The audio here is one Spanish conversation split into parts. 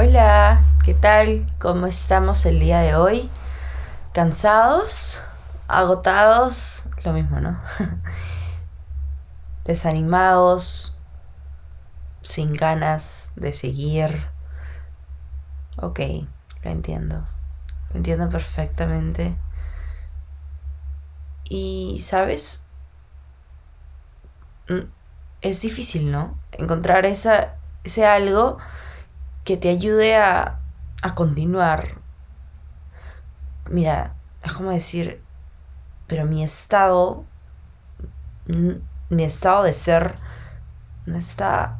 Hola, ¿qué tal? ¿Cómo estamos el día de hoy? ¿Cansados? ¿Agotados? Lo mismo, ¿no? ¿Desanimados? ¿Sin ganas de seguir? Ok, lo entiendo. Lo entiendo perfectamente. Y, ¿sabes? Mm, es difícil, ¿no? Encontrar esa, ese algo que te ayude a, a continuar. Mira, es decir, pero mi estado, mi estado de ser no está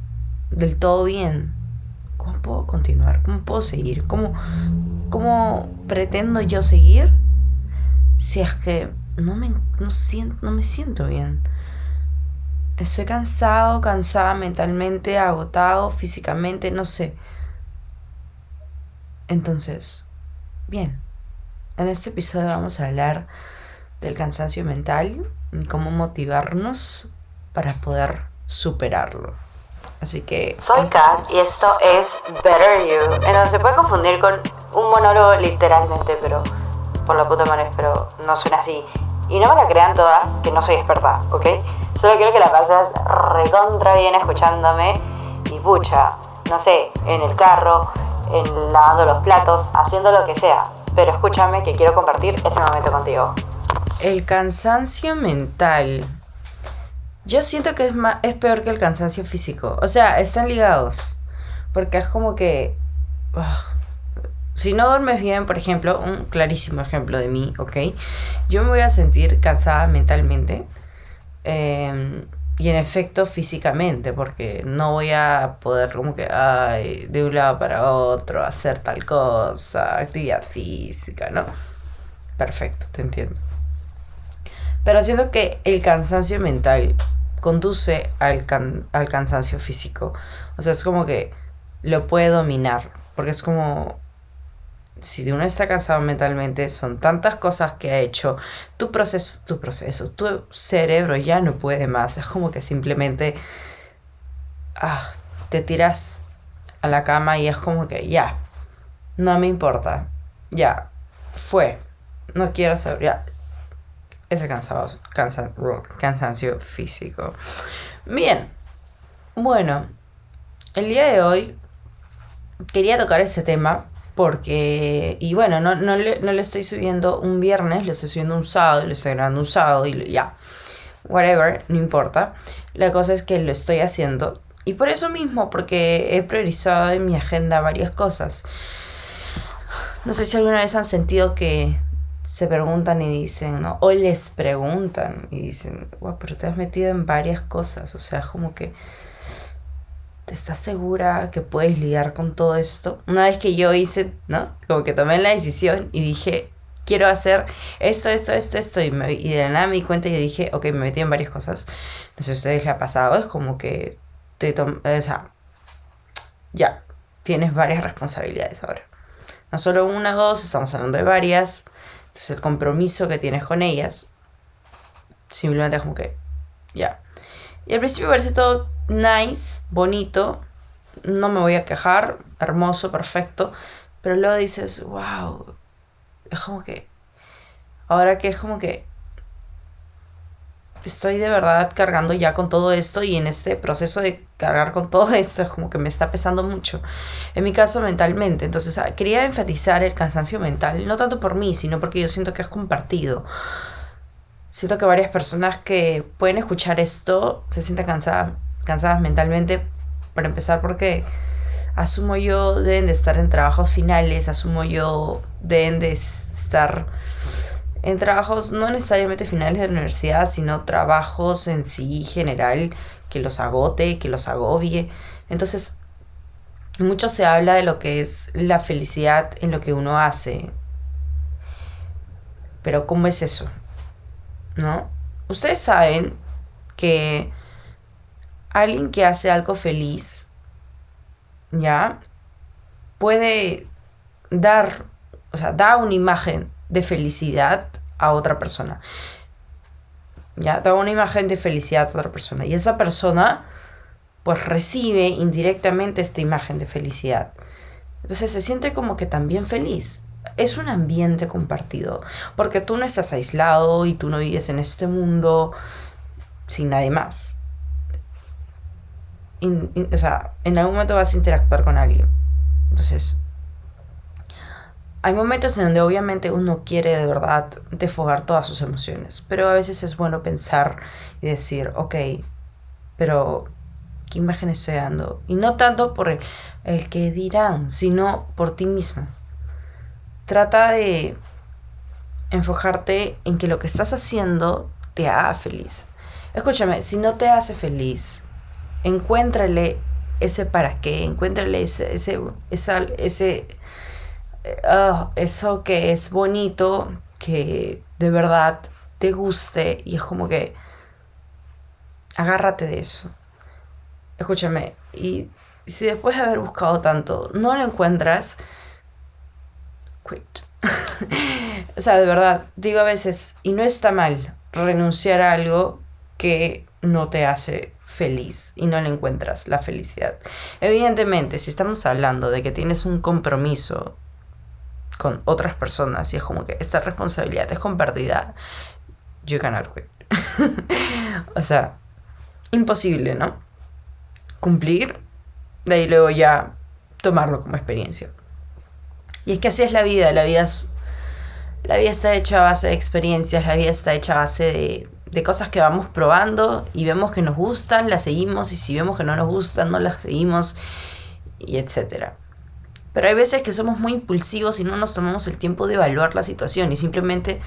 del todo bien. ¿Cómo puedo continuar? ¿Cómo puedo seguir? ¿Cómo, cómo pretendo yo seguir si es que no me, no siento, no me siento bien? Estoy cansado, cansada mentalmente, agotado físicamente, no sé. Entonces, bien, en este episodio vamos a hablar del cansancio mental y cómo motivarnos para poder superarlo. Así que... Soy Kat y esto es Better You, en donde se puede confundir con un monólogo literalmente, pero por la puta madre, pero no suena así. Y no me la crean toda, que no soy experta, ¿ok? Solo quiero que la pases recontra bien escuchándome y pucha, no sé, en el carro, en lavando los platos, haciendo lo que sea. Pero escúchame que quiero compartir ese momento contigo. El cansancio mental. Yo siento que es, más, es peor que el cansancio físico. O sea, están ligados. Porque es como que... si no duermes bien, por ejemplo, un clarísimo ejemplo de mí, ¿ok? Yo me voy a sentir cansada mentalmente. Eh, y en efecto físicamente, porque no voy a poder como que, ay, de un lado para otro, hacer tal cosa, actividad física, ¿no? Perfecto, te entiendo. Pero siento que el cansancio mental conduce al, al cansancio físico. O sea, es como que lo puede dominar, porque es como si uno está cansado mentalmente, son tantas cosas que ha hecho, tu proceso, tu proceso, tu cerebro ya no puede más. Es como que simplemente ah, te tiras a la cama y es como que ya, no me importa, ya, fue, no quiero saber, ya. Ese cansado, cansa, cansancio físico. Bien, bueno, el día de hoy quería tocar ese tema porque, y bueno, no, no, le, no le estoy subiendo un viernes, le estoy subiendo un sábado, le estoy grabando un sábado y ya, whatever, no importa. La cosa es que lo estoy haciendo y por eso mismo, porque he priorizado en mi agenda varias cosas. No sé si alguna vez han sentido que se preguntan y dicen, ¿no? O les preguntan y dicen, wow, pero te has metido en varias cosas, o sea, como que ¿te estás segura que puedes lidiar con todo esto? Una vez que yo hice, ¿no? Como que tomé la decisión y dije, quiero hacer esto, esto, esto, esto, y, de la nada me di cuenta y dije, ok, me metí en varias cosas. No sé si a ustedes le ha pasado, es como que te o sea, ya, tienes varias responsabilidades ahora. No solo una dos, estamos hablando de varias. Entonces el compromiso que tienes con ellas, simplemente es como que, ya. Y al principio parece todo nice, bonito, no me voy a quejar, hermoso, perfecto, pero luego dices, wow, es como que, ahora que es como que estoy de verdad cargando ya con todo esto y en este proceso de cargar con todo esto es como que me está pesando mucho. En mi caso mentalmente. Entonces ah, quería enfatizar el cansancio mental, no tanto por mí, sino porque yo siento que es compartido. Siento que varias personas que pueden escuchar esto se sienten cansadas cansadas mentalmente, para empezar porque asumo yo deben de estar en trabajos finales, asumo yo deben de estar en trabajos no necesariamente finales de la universidad, sino trabajos en sí general que los agote, que los agobie. Entonces, mucho se habla de lo que es la felicidad en lo que uno hace. Pero ¿cómo es eso? ¿No? Ustedes saben que alguien que hace algo feliz, ¿ya? Puede dar, o sea, da una imagen de felicidad a otra persona. ¿Ya? Da una imagen de felicidad a otra persona. Y esa persona, pues recibe indirectamente esta imagen de felicidad. Entonces se siente como que también feliz. Es un ambiente compartido, porque tú no estás aislado y tú no vives en este mundo sin nadie más. O sea, en algún momento vas a interactuar con alguien. Entonces, hay momentos en donde obviamente uno quiere de verdad desfogar todas sus emociones, pero a veces es bueno pensar y decir, ok, pero ¿qué imagen estoy dando? Y no tanto por el, el que dirán, sino por ti mismo. Trata de enfocarte en que lo que estás haciendo te haga feliz. Escúchame, si no te hace feliz, encuéntrale ese para qué, encuéntrale ese, ese, ese Ah, eso que es bonito, que de verdad te guste y es como que agárrate de eso. Escúchame, y si después de haber buscado tanto no lo encuentras, quit. o sea, de verdad, digo a veces, y no está mal renunciar a algo que no te hace feliz y no le encuentras la felicidad. Evidentemente, si estamos hablando de que tienes un compromiso con otras personas y es como que esta responsabilidad es compartida, you cannot quit. o sea, imposible, ¿no? Cumplir, de ahí luego ya tomarlo como experiencia. Y es que así es la vida, la vida la vida está hecha a base de experiencias, la vida está hecha a base de, de cosas que vamos probando y vemos que nos gustan, las seguimos y si vemos que no nos gustan, no las seguimos y etcétera. Pero hay veces que somos muy impulsivos y no nos tomamos el tiempo de evaluar la situación y simplemente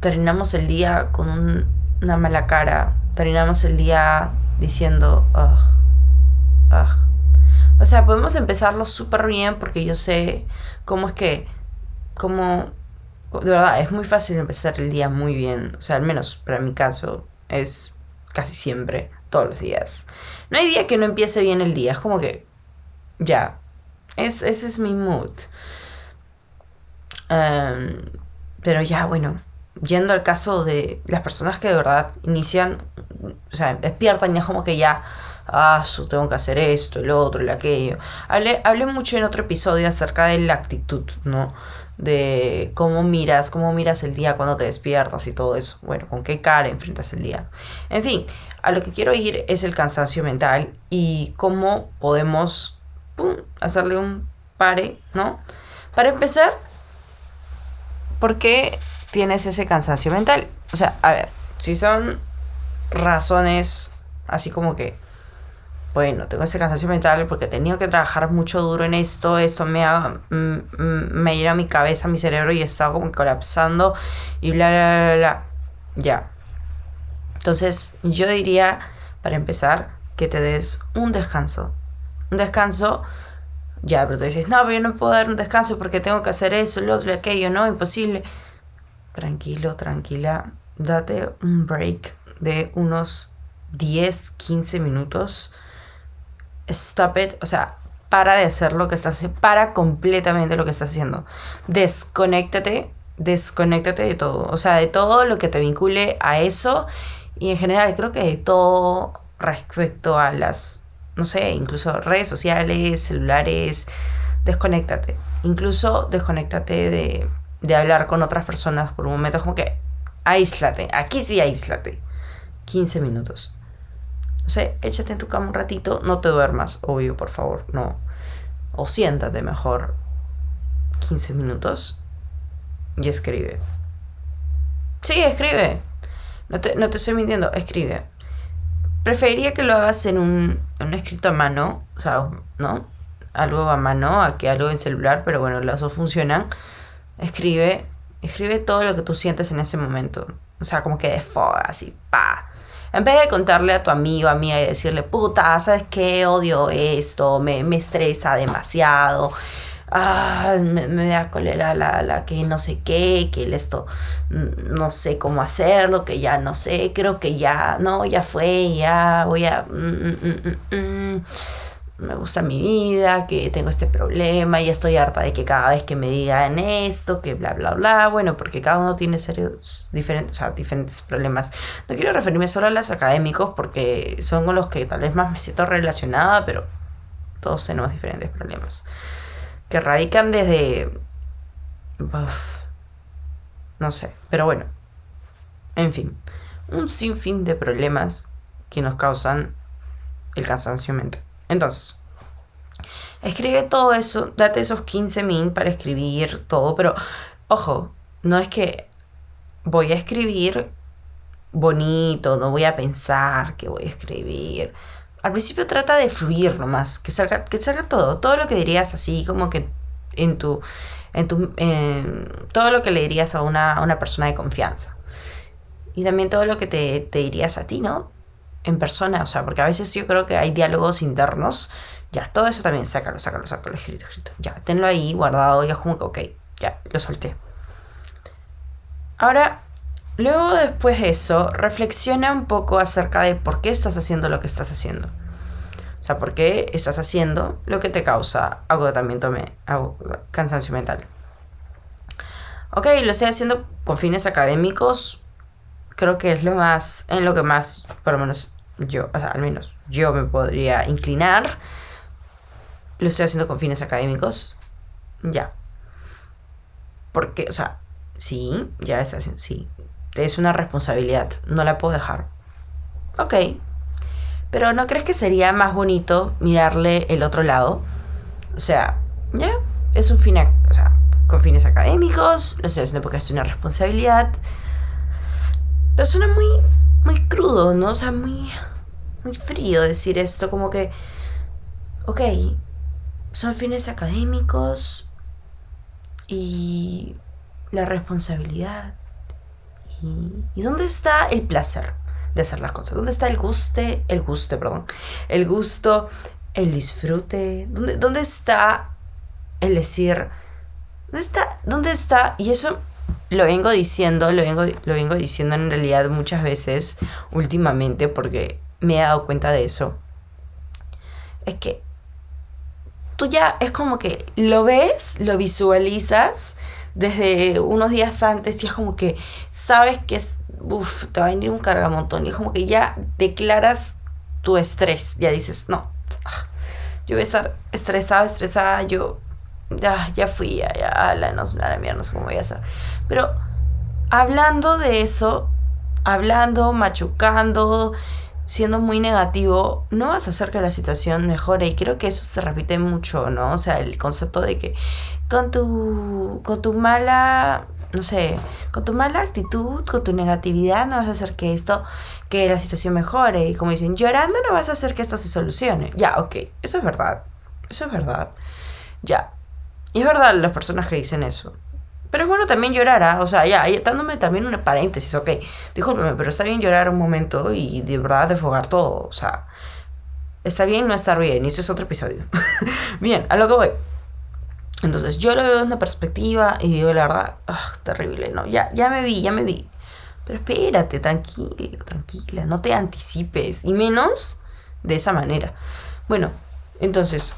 terminamos el día con una mala cara, terminamos el día diciendo, O sea, podemos empezarlo súper bien porque yo sé cómo es que, cómo, de verdad, es muy fácil empezar el día muy bien. O sea, al menos para mi caso, es casi siempre, todos los días. No hay día que no empiece bien el día, es como que, ya, es, ese es mi mood. Pero ya, bueno, yendo al caso de las personas que de verdad inician, o sea, despiertan ya como que ya, ah, tengo que hacer esto, el otro, el aquello. Hablé, hablé mucho en otro episodio acerca de la actitud, ¿no? De cómo miras, cómo miras el día cuando te despiertas y todo eso. Bueno, con qué cara enfrentas el día. En fin, a lo que quiero ir es el cansancio mental y cómo podemos hacerle un pare, ¿no? Para empezar, ¿por qué tienes ese cansancio mental? O sea, a ver, si son razones así como que, bueno, tengo ese cansancio mental porque he tenido que trabajar mucho duro en esto, esto me, ha, mm, mm, me a mi cabeza, mi cerebro y estado como colapsando y bla, bla, bla, bla. Ya. Entonces, yo diría, para empezar, que te des un descanso un descanso, ya, pero tú dices, no, pero yo no puedo dar un descanso porque tengo que hacer eso, lo otro, aquello, no, imposible. Tranquilo, tranquila, date un break de unos 10, 15 minutos. Stop it, o sea, para de hacer lo que estás haciendo, para completamente lo que estás haciendo. Desconéctate, desconéctate de todo, o sea, de todo lo que te vincule a eso y en general creo que de todo respecto a las no sé, incluso redes sociales, celulares, desconéctate. Incluso desconéctate de, de hablar con otras personas por un momento, como que aíslate, aquí sí aíslate. 15 minutos. No sé, échate en tu cama un ratito, no te duermas, obvio, por favor, no. O siéntate mejor 15 minutos y escribe. Sí, escribe. No te, no te estoy mintiendo, escribe preferiría que lo hagas en un, escrito a mano, o sea, ¿no? Algo a mano, a que algo en celular, pero bueno, las dos funcionan. Escribe, escribe todo lo que tú sientes en ese momento. O sea, como que de foga, así, pa. En vez de contarle a tu amigo, amiga y decirle, puta, ¿sabes qué? Odio esto, me, me estresa demasiado ah, me, da cólera la, la, que no sé qué, que esto no sé cómo hacerlo, que ya no sé, creo que ya, no, ya fue, ya voy a... Mm, mm, mm, me gusta mi vida, que tengo este problema, y estoy harta de que cada vez que me digan esto, que bla, bla, bla, bueno, porque cada uno tiene serios diferentes, o diferentes problemas. No quiero referirme solo a los académicos porque son con los que tal vez más me siento relacionada, pero todos tenemos diferentes problemas. que radican desde... no sé, pero bueno. En fin, un sinfín de problemas que nos causan el cansancio mental. Entonces, escribe todo eso, date esos 15 min para escribir todo, pero ojo, no es que voy a escribir bonito, no voy a pensar que voy a escribir. Al principio trata de fluir nomás, que salga, que salga todo, todo lo que dirías así, como que en tu, en tu, todo lo que le dirías a una, a una persona de confianza. Y también todo lo que te, te dirías a ti, ¿no? En persona, o sea, porque a veces yo creo que hay diálogos internos. Ya, todo eso también, sácalo, sácalo, sácalo, escrito, escrito. Ya, tenlo ahí guardado, ya como que, ok, ya, lo solté. Ahora, luego después de eso, reflexiona un poco acerca de por qué estás haciendo lo que estás haciendo. O sea, por qué estás haciendo lo que te causa agotamiento, me, cansancio mental. Ok, lo estoy haciendo con fines académicos. Creo que es lo más, en lo que más, por lo menos yo, o sea, al menos yo me podría inclinar. Lo estoy haciendo con fines académicos. Ya. Porque, o sea, Sí, ya es así, sí. Es una responsabilidad, no la puedo dejar. Ok. Pero ¿no crees que sería más bonito mirarle el otro lado? O sea, ya, es un fin, o sea, con fines académicos, no sé, es porque es una responsabilidad. Pero muy, muy crudo, ¿no? O sea, muy, muy frío decir esto, como que, ok, son fines académicos y la responsabilidad. ¿Y, dónde está el placer de hacer las cosas? ¿Dónde está el guste, el guste, perdón? El gusto, el disfrute. ¿Dónde, dónde está el decir? ¿Dónde está? ¿Dónde está? Y eso lo vengo diciendo, lo vengo, lo vengo diciendo en realidad muchas veces últimamente porque me he dado cuenta de eso. Es que tú ya es como que lo ves, lo visualizas desde unos días antes y es como que sabes que es, uf, te va a venir un cargamontón y es como que ya declaras tu estrés, ya dices, no, ah, yo voy a estar estresada, estresada, yo ya, ya fui, ya, ya, a la, no, a la mierda, no sé cómo voy a hacer. Pero hablando de eso, hablando, machucando, siendo muy negativo, no vas a hacer que la situación mejore. Y creo que eso se repite mucho, ¿no? O sea, el concepto de que con tu, con tu mala, no sé, con tu mala actitud, con tu negatividad, no vas a hacer que esto, que la situación mejore. Y como dicen, llorando no vas a hacer que esto se solucione. Ya, ok, eso es verdad. Eso es verdad. Ya. Y es verdad las personas que dicen eso. Pero es bueno también llorar, ¿ah? o sea, ya, dándome también una paréntesis, ok, discúlpeme, pero está bien llorar un momento y de verdad desfogar todo, o sea, está bien no estar bien, y eso es otro episodio. bien, a lo que voy. Entonces, yo lo veo de una perspectiva y digo, la verdad, ah, terrible, ¿no? Ya, ya me vi, ya me vi. Pero espérate, tranquila, tranquila, no te anticipes, y menos de esa manera. Bueno, entonces,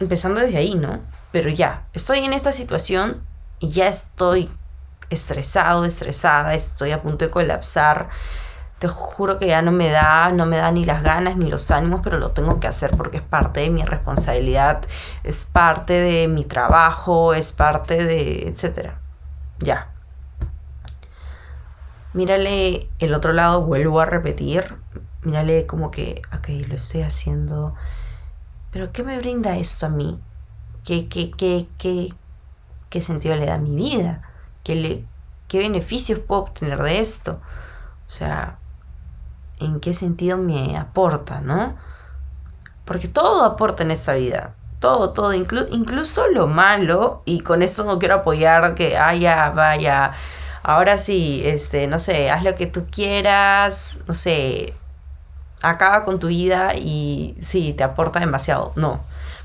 empezando desde ahí, ¿no? Pero ya, estoy en esta situación y ya estoy estresado, estresada, estoy a punto de colapsar. Te juro que ya no me da, no me da ni las ganas ni los ánimos, pero lo tengo que hacer porque es parte de mi responsabilidad, es parte de mi trabajo, es parte de, etcétera. Ya. Mírale el otro lado, vuelvo a repetir. Mírale como que, ok, lo estoy haciendo. Pero ¿qué me brinda esto a mí? ¿Qué, qué, qué, qué, sentido le da a mi vida, qué, le, qué beneficios puedo obtener de esto, o sea, en qué sentido me aporta, ¿no? Porque todo aporta en esta vida, todo, todo, incluso lo malo, y con eso no quiero apoyar que, haya, vaya, ahora sí, este, no sé, haz lo que tú quieras, no sé, acaba con tu vida y sí, te aporta demasiado, no,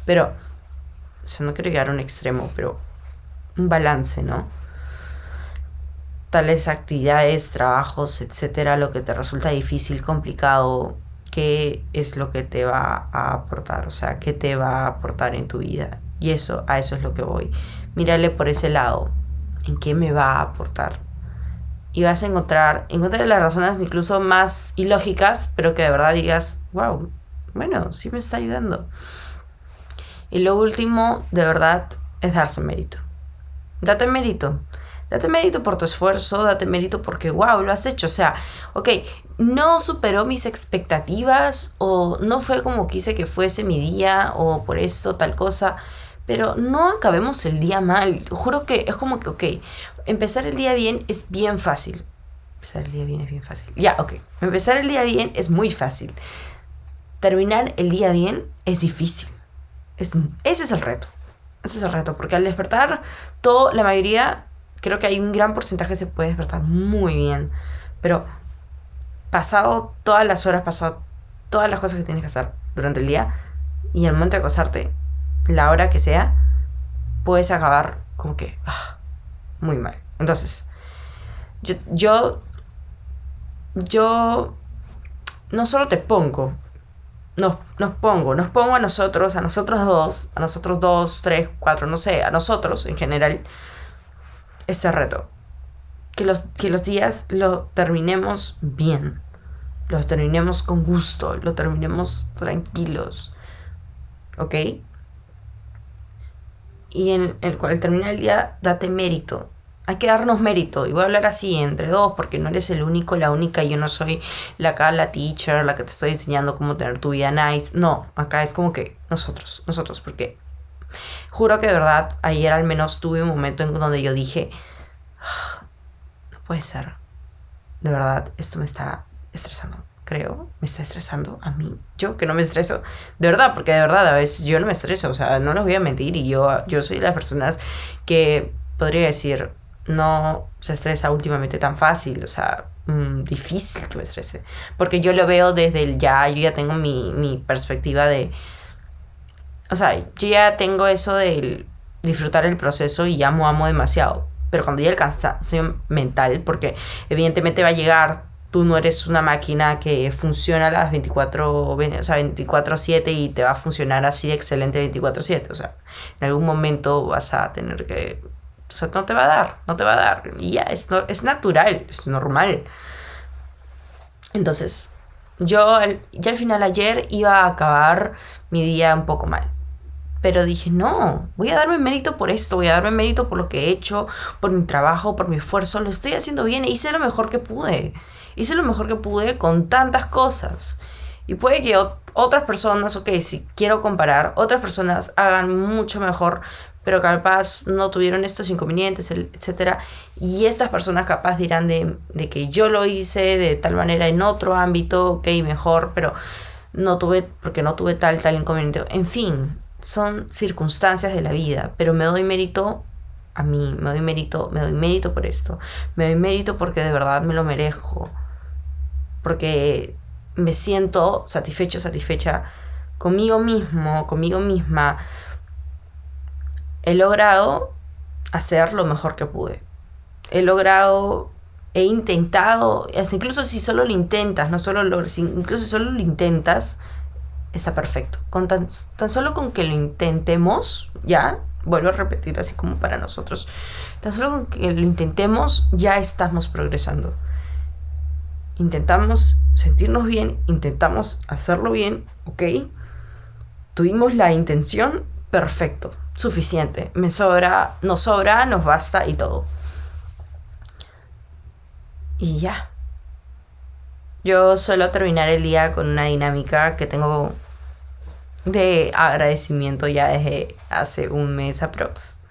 pero, o no quiero llegar a un extremo, pero un balance, ¿no? Tales actividades, trabajos, etcétera, lo que te resulta difícil, complicado, qué es lo que te va a aportar, o sea, qué te va a aportar en tu vida. Y eso, a eso es lo que voy. Mírale por ese lado, en qué me va a aportar. Y vas a encontrar, encontrar las razones incluso más ilógicas, pero que de verdad digas, wow, bueno, sí me está ayudando. Y lo último, de verdad, es darse mérito. Date mérito. Date mérito por tu esfuerzo, date mérito porque, wow, lo has hecho. O sea, ok, no superó mis expectativas o no fue como quise que fuese mi día o por esto, tal cosa. Pero no acabemos el día mal. Juro que es como que, ok, empezar el día bien es bien fácil. Empezar el día bien es bien fácil. Ya, ok. Empezar el día bien es muy fácil. Terminar el día bien es difícil. Es, ese es el reto. Ese es el reto. Porque al despertar, todo, la mayoría, creo que hay un gran porcentaje se puede despertar muy bien. Pero pasado todas las horas, pasado todas las cosas que tienes que hacer durante el día, y el momento de acostarte, la hora que sea, puedes acabar como que ah, muy mal. Entonces, yo, yo no solo te pongo, nos, nos pongo, nos pongo a nosotros, a nosotros dos, a nosotros dos, tres, cuatro, no sé, a nosotros en general, este reto. Que los, que los días lo terminemos bien, los terminemos con gusto, lo terminemos tranquilos, ¿ok? y en el cual termina el día, date mérito. Hay que darnos mérito. Y voy a hablar así entre dos, porque no eres el único, la única. Yo no soy la acá la teacher, la que te estoy enseñando cómo tener tu vida nice. No, acá es como que nosotros, nosotros, porque juro que de verdad, ayer al menos tuve un momento en donde yo dije, ah, no puede ser. De verdad, esto me está estresando creo, me está estresando a mí. Yo que no me estreso, de verdad, porque de verdad a veces yo no me estreso, o sea, no les voy a mentir y yo, yo soy de las personas que podría decir no se estresa últimamente tan fácil, o sea, mm, difícil que me estrese, porque yo lo veo desde el ya, yo ya tengo mi, mi perspectiva de, o sea, yo ya tengo eso de disfrutar el proceso y amo, amo demasiado, pero cuando ya el cansancio mental, porque evidentemente va a llegar tú no eres una máquina que funciona a las 24, o sea, 24/7 y te va a funcionar así excelente 24/7. O sea, en algún momento vas a tener que... O sea, no te va a dar, no te va a dar. Y ya, es, es natural, es normal. Entonces, yo ya al final ayer iba a acabar mi día un poco mal. Pero dije, no, voy a darme mérito por esto, voy a darme mérito por lo que he hecho, por mi trabajo, por mi esfuerzo, lo estoy haciendo bien, hice lo mejor que pude hice lo mejor que pude con tantas cosas. Y puede que otras personas, ok, si quiero comparar, otras personas hagan mucho mejor, pero capaz no tuvieron estos inconvenientes, etc. Y estas personas capaz dirán de, de, que yo lo hice de tal manera en otro ámbito, ok, mejor, pero no tuve, porque no tuve tal, tal inconveniente. En fin, son circunstancias de la vida, pero me doy mérito a mí, me doy mérito, me doy mérito por esto, me doy mérito porque de verdad me lo merezco porque me siento satisfecho, satisfecha conmigo mismo, conmigo misma. He logrado hacer lo mejor que pude. He logrado, he intentado, incluso si solo lo intentas, no solo lo, incluso si solo lo intentas, está perfecto. Con tan, tan solo con que lo intentemos, ya, vuelvo a repetir así como para nosotros, tan solo con que lo intentemos, ya estamos progresando intentamos sentirnos bien, intentamos hacerlo bien, ¿ok? Tuvimos la intención, perfecto, suficiente, me sobra, nos sobra, nos basta y todo. Y ya. Yo suelo terminar el día con una dinámica que tengo de agradecimiento ya desde hace un mes aprox.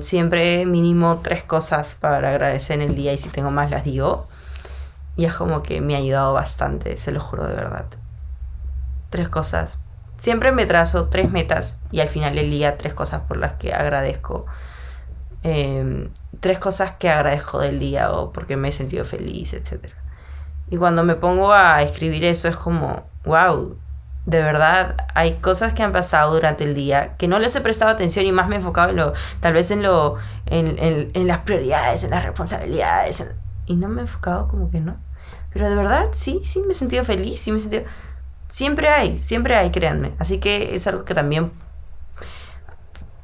siempre mínimo tres cosas para agradecer en el día y si tengo más las digo. Y es como que me ha ayudado bastante, se lo juro de verdad. Tres cosas. Siempre me trazo tres metas y al final del día tres cosas por las que agradezco. Em, tres cosas que agradezco del día o porque me he sentido feliz, etc. Y cuando me pongo a escribir eso es como, wow, de verdad hay cosas que han pasado durante el día que no les he prestado atención y más me he enfocado en lo, tal vez en lo, en, en, en las prioridades, en las responsabilidades, y no me he enfocado como que no. Pero de verdad, sí, sí me he sentido feliz, sí me he sentido... Siempre hay, siempre hay, créanme. Así que es algo que también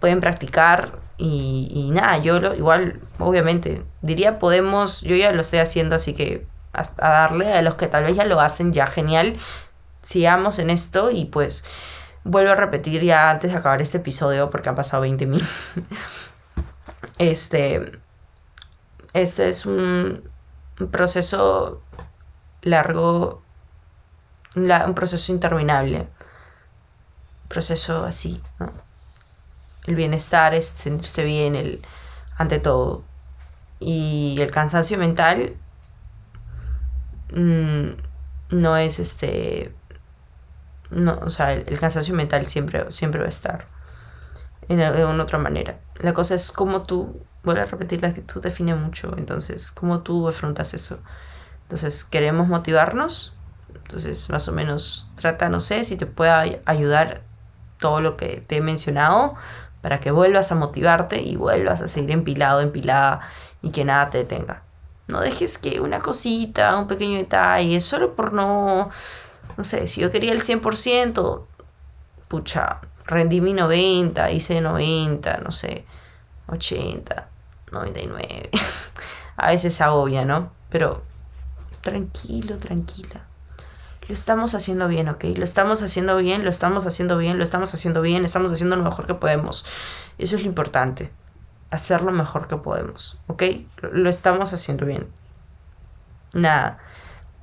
pueden practicar y, nada, yo lo, igual, obviamente, diría podemos, yo ya lo estoy haciendo, así que a darle a los que tal vez ya lo hacen ya genial, sigamos en esto y pues vuelvo a repetir ya antes de acabar este episodio porque han pasado 20 mil. Este, este es un, proceso largo, un proceso interminable. Un proceso así. El bienestar es sentirse bien el, ante todo. Y el cansancio mental mm, no es este no, o sea, el, cansancio mental siempre, siempre va a estar de una otra manera. La cosa es cómo tú, voy a repetir, la actitud define mucho, entonces, cómo tú afrontas eso. Entonces, queremos motivarnos, entonces, más o menos, trata, no sé, si te puede ayudar todo lo que te he mencionado para que vuelvas a motivarte y vuelvas a seguir empilado, empilada y que nada te detenga. No dejes que una cosita, un pequeño detalle, solo por no no sé, si yo quería el 100%, pucha, rendí mi 90, hice 90, no sé, 80, 99. a veces agobia, ¿no? Pero tranquilo, tranquila. Lo estamos haciendo bien, ¿ok? Lo estamos haciendo bien, lo estamos haciendo bien, lo estamos haciendo bien, estamos haciendo lo mejor que podemos. Eso es lo importante. Hacer lo mejor que podemos, ¿ok? Lo estamos haciendo bien. Nada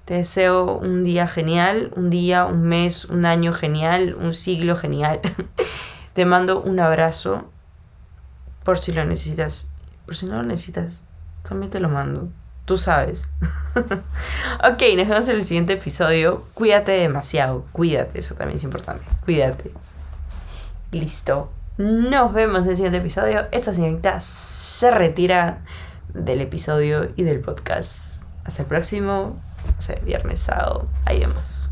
te deseo un día genial, un día, un mes, un año genial, un siglo genial. Te mando un abrazo por si lo necesitas. Por si no lo necesitas, también te lo mando. Tú sabes. ok, nos vemos en el siguiente episodio. Cuídate demasiado. Cuídate, eso también es importante. Cuídate. Listo. Nos vemos en el siguiente episodio. Esta señorita se retira del episodio y del podcast. Hasta el próximo. No sé, viernes, sábado. Ahí vemos.